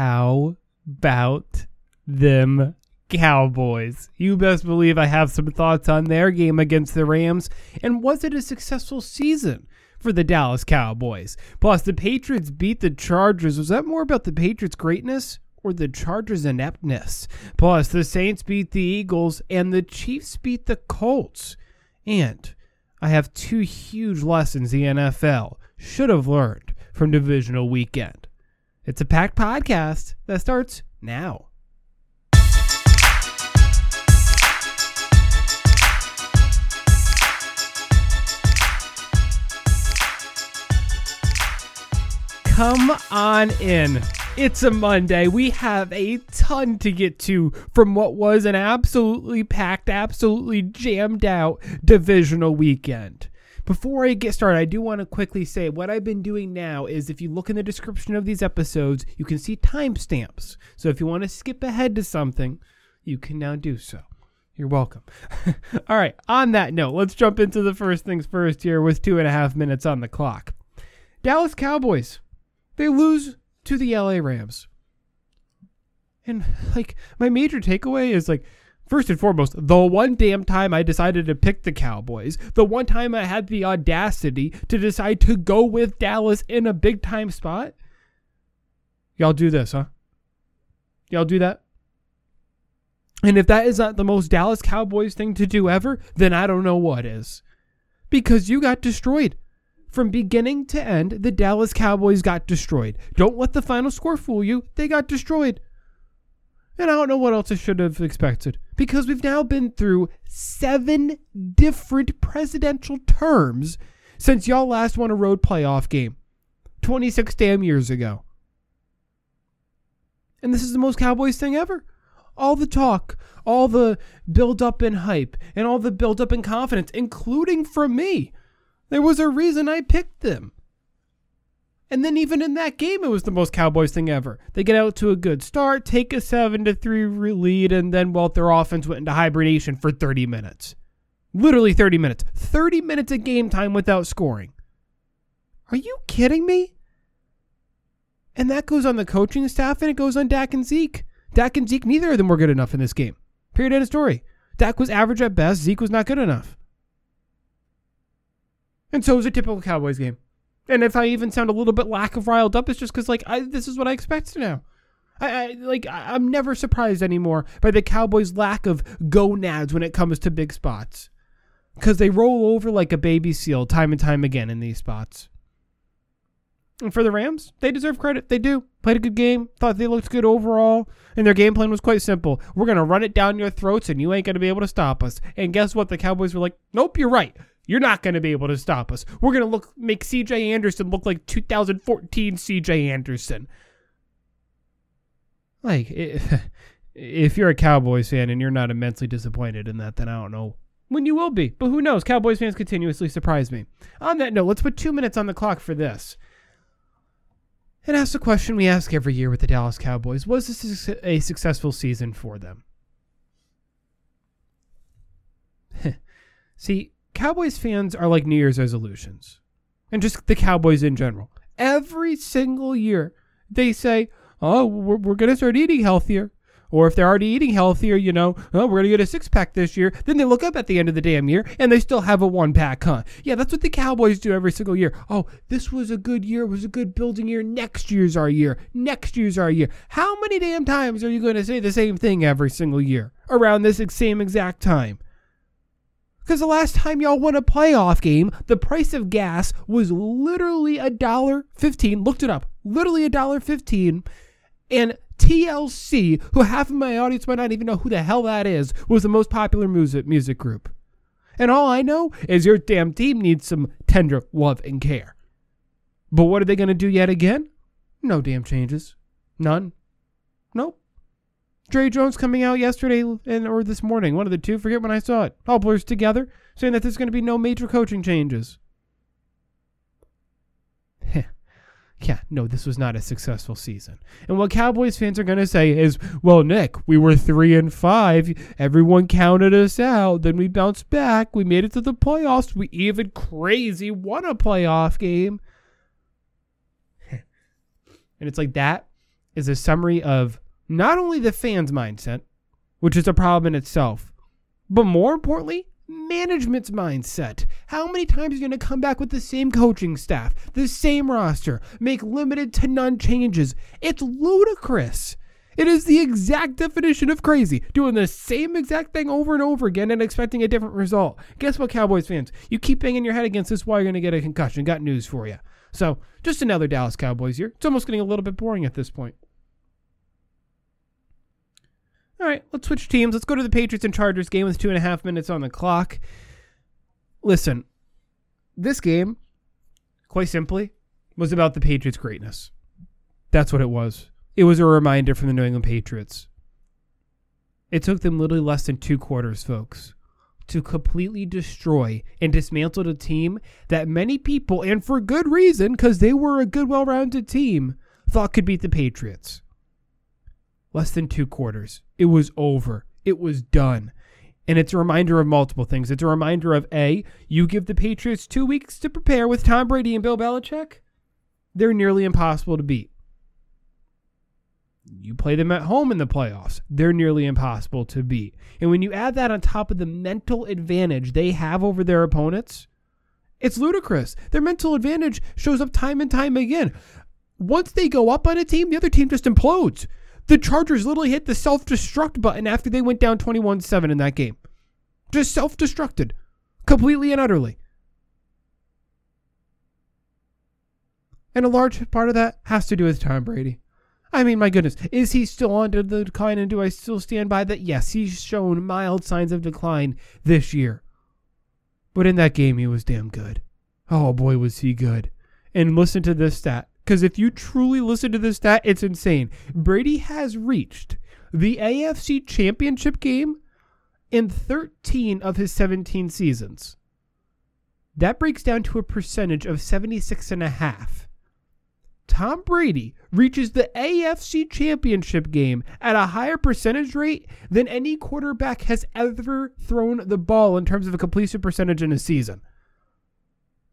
how about them Cowboys? You best believe I have some thoughts on their game against the Rams. And was it a successful season for the Dallas Cowboys? Plus, the Patriots beat the Chargers. Was that more about the Patriots' greatness? Or the Chargers' ineptness. Plus, the Saints beat the Eagles and the Chiefs beat the Colts. And I have two huge lessons the NFL should have learned from divisional weekend. It's a packed podcast that starts now. Come on in. It's a Monday. We have a ton to get to from what was an absolutely packed, absolutely jammed out divisional weekend. Before I get started, I do want to quickly say what I've been doing now is if you look in the description of these episodes, you can see timestamps. So if you want to skip ahead to something, you can now do so. You're welcome. All right, on that note, let's jump into the first things first here with two and a half minutes on the clock. Dallas Cowboys, they lose to the LA Rams. And like my major takeaway is like First and foremost, the one damn time I decided to pick the Cowboys, the one time I had the audacity to decide to go with Dallas in a big time spot. Y'all do this, huh? Y'all do that? And if that is not the most Dallas Cowboys thing to do ever, then I don't know what is. Because you got destroyed. From beginning to end, the Dallas Cowboys got destroyed. Don't let the final score fool you. They got destroyed. And I don't know what else I should have expected because we've now been through seven different presidential terms since y'all last won a road playoff game 26 damn years ago. And this is the most Cowboys thing ever. All the talk, all the build up and hype, and all the build up and confidence, including from me. There was a reason I picked them. And then even in that game, it was the most Cowboys thing ever. They get out to a good start, take a seven to three lead, and then well, their offense went into hibernation for 30 minutes. Literally 30 minutes. 30 minutes of game time without scoring. Are you kidding me? And that goes on the coaching staff and it goes on Dak and Zeke. Dak and Zeke, neither of them were good enough in this game. Period. End of story. Dak was average at best. Zeke was not good enough. And so it was a typical Cowboys game. And if I even sound a little bit lack of riled up, it's just because like I, this is what I expect now. I, I like I, I'm never surprised anymore by the Cowboys' lack of gonads when it comes to big spots, because they roll over like a baby seal time and time again in these spots. And for the Rams, they deserve credit. They do. Played a good game. Thought they looked good overall. And their game plan was quite simple. We're going to run it down your throats and you ain't going to be able to stop us. And guess what? The Cowboys were like, nope, you're right. You're not going to be able to stop us. We're going to look make CJ Anderson look like 2014 CJ Anderson. Like if, you're a Cowboys fan and you're not immensely disappointed in that, then I don't know when you will be. But who knows? Cowboys fans continuously surprise me. On that note, let's put 2 minutes on the clock for this. And ask the question we ask every year with the Dallas Cowboys Was this a successful season for them? See, Cowboys fans are like New Year's resolutions, and just the Cowboys in general. Every single year, they say, "Oh, we're, we're going to start eating healthier." Or if they're already eating healthier, you know, oh, we're going to get a six pack this year. Then they look up at the end of the damn year and they still have a one pack, huh? Yeah, that's what the Cowboys do every single year. Oh, this was a good year, it was a good building year. Next year's our year. Next year's our year. How many damn times are you going to say the same thing every single year around this same exact time? Because the last time y'all won a playoff game, the price of gas was literally a dollar fifteen. Looked it up. Literally a dollar fifteen. And TLC, who half of my audience might not even know who the hell that is, was the most popular music music group. And all I know is your damn team needs some tender love and care. But what are they going to do yet again? No damn changes. None. Nope. Jerry Jones coming out yesterday and or this morning, one of the two, forget when I saw it. All blurs together, saying that there's going to be no major coaching changes. yeah, no, this was not a successful season. And what Cowboys fans are going to say is, well, Nick, we were three and five. Everyone counted us out. Then we bounced back. We made it to the playoffs. We even crazy won a playoff game. and it's like that is a summary of not only the fans' mindset, which is a problem in itself, but more importantly, management's mindset. How many times are you going to come back with the same coaching staff, the same roster, make limited to none changes? It's ludicrous. It is the exact definition of crazy, doing the same exact thing over and over again and expecting a different result. Guess what, Cowboys fans? You keep banging your head against this while you're going to get a concussion. Got news for you. So, just another Dallas Cowboys year. It's almost getting a little bit boring at this point. All right, let's switch teams. Let's go to the Patriots and Chargers game with two and a half minutes on the clock. Listen, this game, quite simply, was about the Patriots' greatness. That's what it was. It was a reminder from the New England Patriots. It took them literally less than two quarters, folks, to completely destroy and dismantle a team that many people, and for good reason, because they were a good, well rounded team, thought could beat the Patriots less than two quarters. It was over. It was done. And it's a reminder of multiple things. It's a reminder of A, you give the Patriots two weeks to prepare with Tom Brady and Bill Belichick, they're nearly impossible to beat. You play them at home in the playoffs, they're nearly impossible to beat. And when you add that on top of the mental advantage they have over their opponents, it's ludicrous. Their mental advantage shows up time and time again. Once they go up on a team, the other team just implodes. The Chargers literally hit the self destruct button after they went down 21 7 in that game. Just self destructed. Completely and utterly. And a large part of that has to do with Tom Brady. I mean, my goodness, is he still on the decline and do I still stand by that? Yes, he's shown mild signs of decline this year. But in that game, he was damn good. Oh boy, was he good. And listen to this stat because if you truly listen to this stat, it's insane. Brady has reached the AFC Championship game in 13 of his 17 seasons. That breaks down to a percentage of 76.5. Tom Brady reaches the AFC Championship game at a higher percentage rate than any quarterback has ever thrown the ball in terms of a completion percentage in a season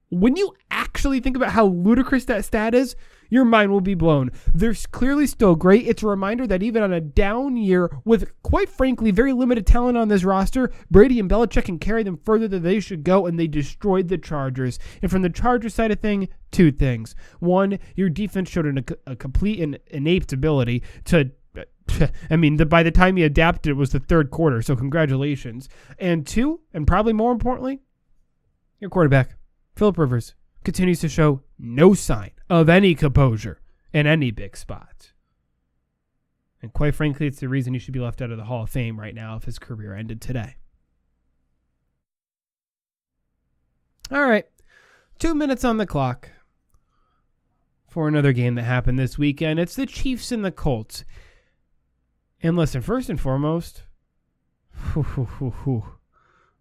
when you actually think about how ludicrous that stat is, your mind will be blown. They're clearly still great. It's a reminder that even on a down year with, quite frankly, very limited talent on this roster, Brady and Belichick can carry them further than they should go, and they destroyed the Chargers. And from the Chargers side of thing, two things. One, your defense showed an, a, complete and innate ability to I mean, the, by the time he adapted, it was the third quarter, so congratulations. And two, and probably more importantly, your quarterback. Philip Rivers continues to show no sign of any composure in any big spot. And quite frankly, it's the reason he should be left out of the Hall of Fame right now if his career ended today. All right, two minutes on the clock for another game that happened this weekend. It's the Chiefs and the Colts. And listen, first and foremost, uh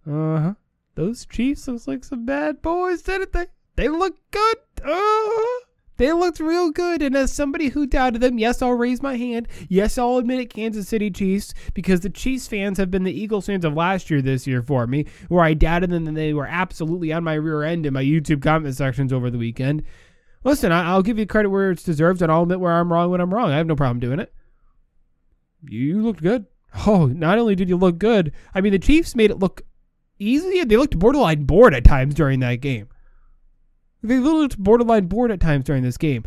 huh. Those Chiefs looks like some bad boys, didn't they? They look good. Uh, they looked real good. And as somebody who doubted them, yes, I'll raise my hand. Yes, I'll admit it, Kansas City Chiefs, because the Chiefs fans have been the Eagles fans of last year this year for me, where I doubted them and they were absolutely on my rear end in my YouTube comment sections over the weekend. Listen, I, will give you credit where it's deserved, and I'll admit where I'm wrong when I'm wrong. I have no problem doing it. You looked good. Oh, not only did you look good, I mean, the Chiefs made it look easy. They looked borderline bored at times during that game. They looked borderline bored at times during this game.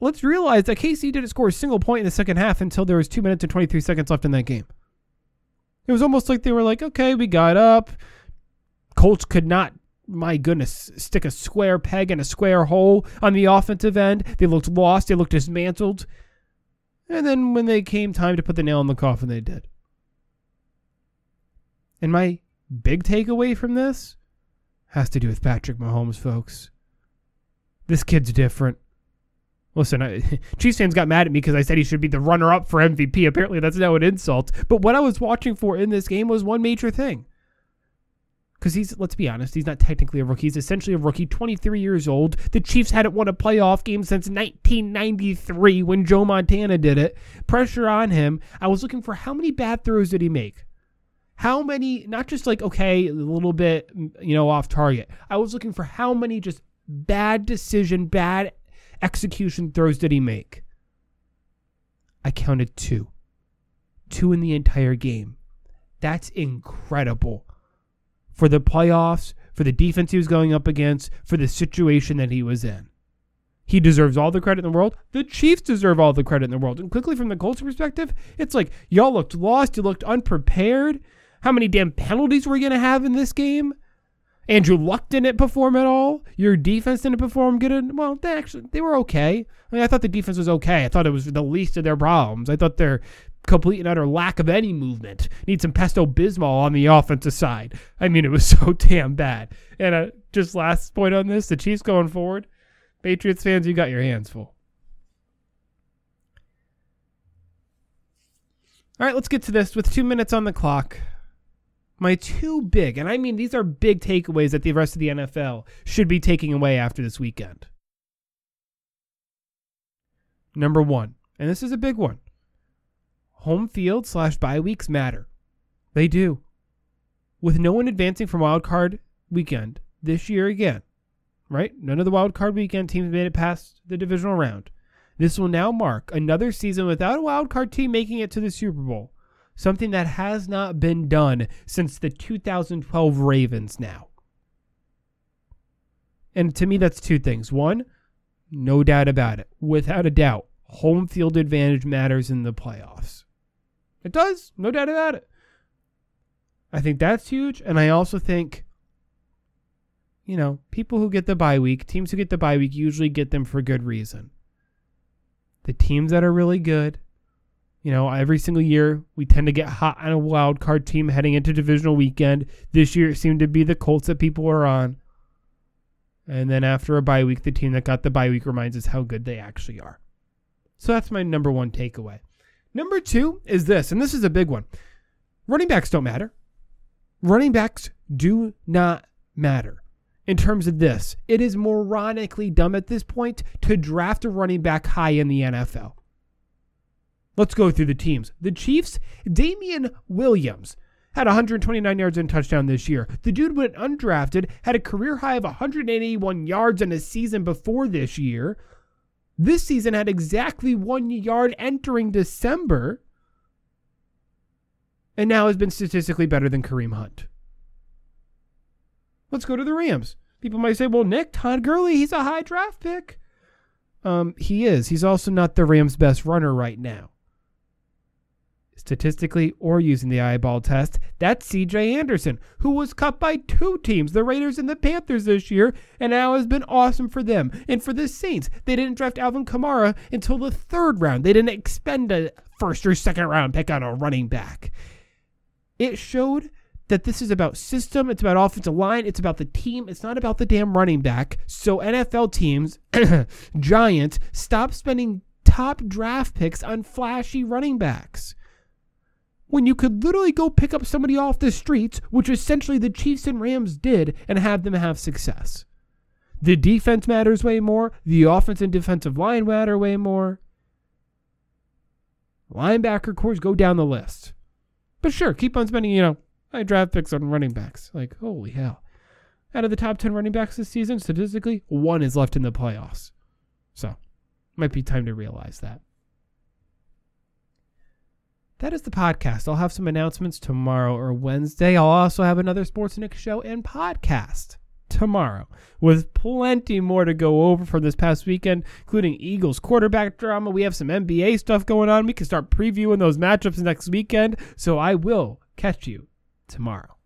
Let's realize that KC didn't score a single point in the second half until there was two minutes and 23 seconds left in that game. It was almost like they were like, okay, we got up. Colts could not, my goodness, stick a square peg in a square hole on the offensive end. They looked lost. They looked dismantled. And then when they came time to put the nail in the coffin, they did. And my big takeaway from this has to do with Patrick Mahomes, folks. This kid's different. Listen, I, Chiefs fans got mad at me because I said he should be the runner up for MVP. Apparently, that's now an insult. But what I was watching for in this game was one major thing. Because he's, let's be honest, he's not technically a rookie. He's essentially a rookie, 23 years old. The Chiefs hadn't won a playoff game since 1993 when Joe Montana did it. Pressure on him. I was looking for how many bad throws did he make? How many not just like okay a little bit you know off target i was looking for how many just bad decision bad execution throws did he make i counted two. Two in the entire game. That's incredible. For the playoffs, for the defense he was going up against, for the situation that he was in. He deserves all the credit in the world. The Chiefs deserve all the credit in the world. And quickly from the Colts perspective, it's like y'all looked lost, you looked unprepared. How many damn penalties were you going to have in this game? Andrew Luck didn't perform at all. Your defense didn't perform good. Well, they actually they were okay. I mean, I thought the defense was okay. I thought it was the least of their problems. I thought their complete and utter lack of any movement need some Pepto Bismol on the offensive side. I mean, it was so damn bad. And uh, just last point on this: the Chiefs going forward. Patriots fans, you got your hands full. All right, let's get to this with two minutes on the clock. My two big, and I mean these are big takeaways that the rest of the NFL should be taking away after this weekend. Number one, and this is a big one home field slash bye weeks matter. They do. With no one advancing from wild card weekend this year again, right? None of the wild card weekend teams made it past the divisional round. This will now mark another season without a wild card team making it to the Super Bowl something that has not been done since the 2012 Ravens now. And to me, that's two things. One, no doubt about it. Without a doubt, home field advantage matters in the playoffs. It does, no doubt about it. I think that's huge. And I also think, you know, people who get the bye week, teams who get the bye week usually get them for good reason. The teams that are really good, you know, every single year we tend to get hot on a wild card team heading into divisional weekend. This year it seemed to be the Colts that people were on. And then after a bye week, the team that got the bye week reminds us how good they actually are. So that's my number one takeaway. Number two is this, and this is a big one. Running backs don't matter. Running backs do not matter. In terms of this, it is moronically dumb at this point to draft a running back high in the NFL. Let's go through the teams. The Chiefs, Damien Williams had 129 yards and touchdown this year. The dude went undrafted, had a career high of 181 yards in a season before this year. This season had exactly one yard entering December, and now has been statistically better than Kareem Hunt. Let's go to the Rams. People might say, well, Nick, Todd Gurley, he's a high draft pick. Um, he is. He's also not the Rams' best runner right now statistically or using the eyeball test, that's CJ Anderson, who was cut by two teams, the Raiders and the Panthers this year, and now has been awesome for them. And for the Saints, they didn't draft Alvin Kamara until the third round. They didn't expend a first or second round pick on a running back. It showed that this is about system, it's about offensive line, it's about the team, it's not about the damn running back. So NFL teams, Giants, stop spending top draft picks on flashy running backs when you could literally go pick up somebody off the streets, which essentially the Chiefs and Rams did, and have them have success. The defense matters way more. The offense and defensive line matter way more. Linebacker corps go down the list. But sure, keep on spending, you know, high draft picks on running backs. Like, holy hell. Out of the top 10 running backs this season, statistically, one is left in the playoffs. So, might be time to realize that that is the podcast. I'll have some announcements tomorrow or Wednesday. I'll also have another Sports Nick show and podcast tomorrow with plenty more to go over from this past weekend, including Eagles quarterback drama. We have some NBA stuff going on. We can start previewing those matchups next weekend. So I will catch you tomorrow.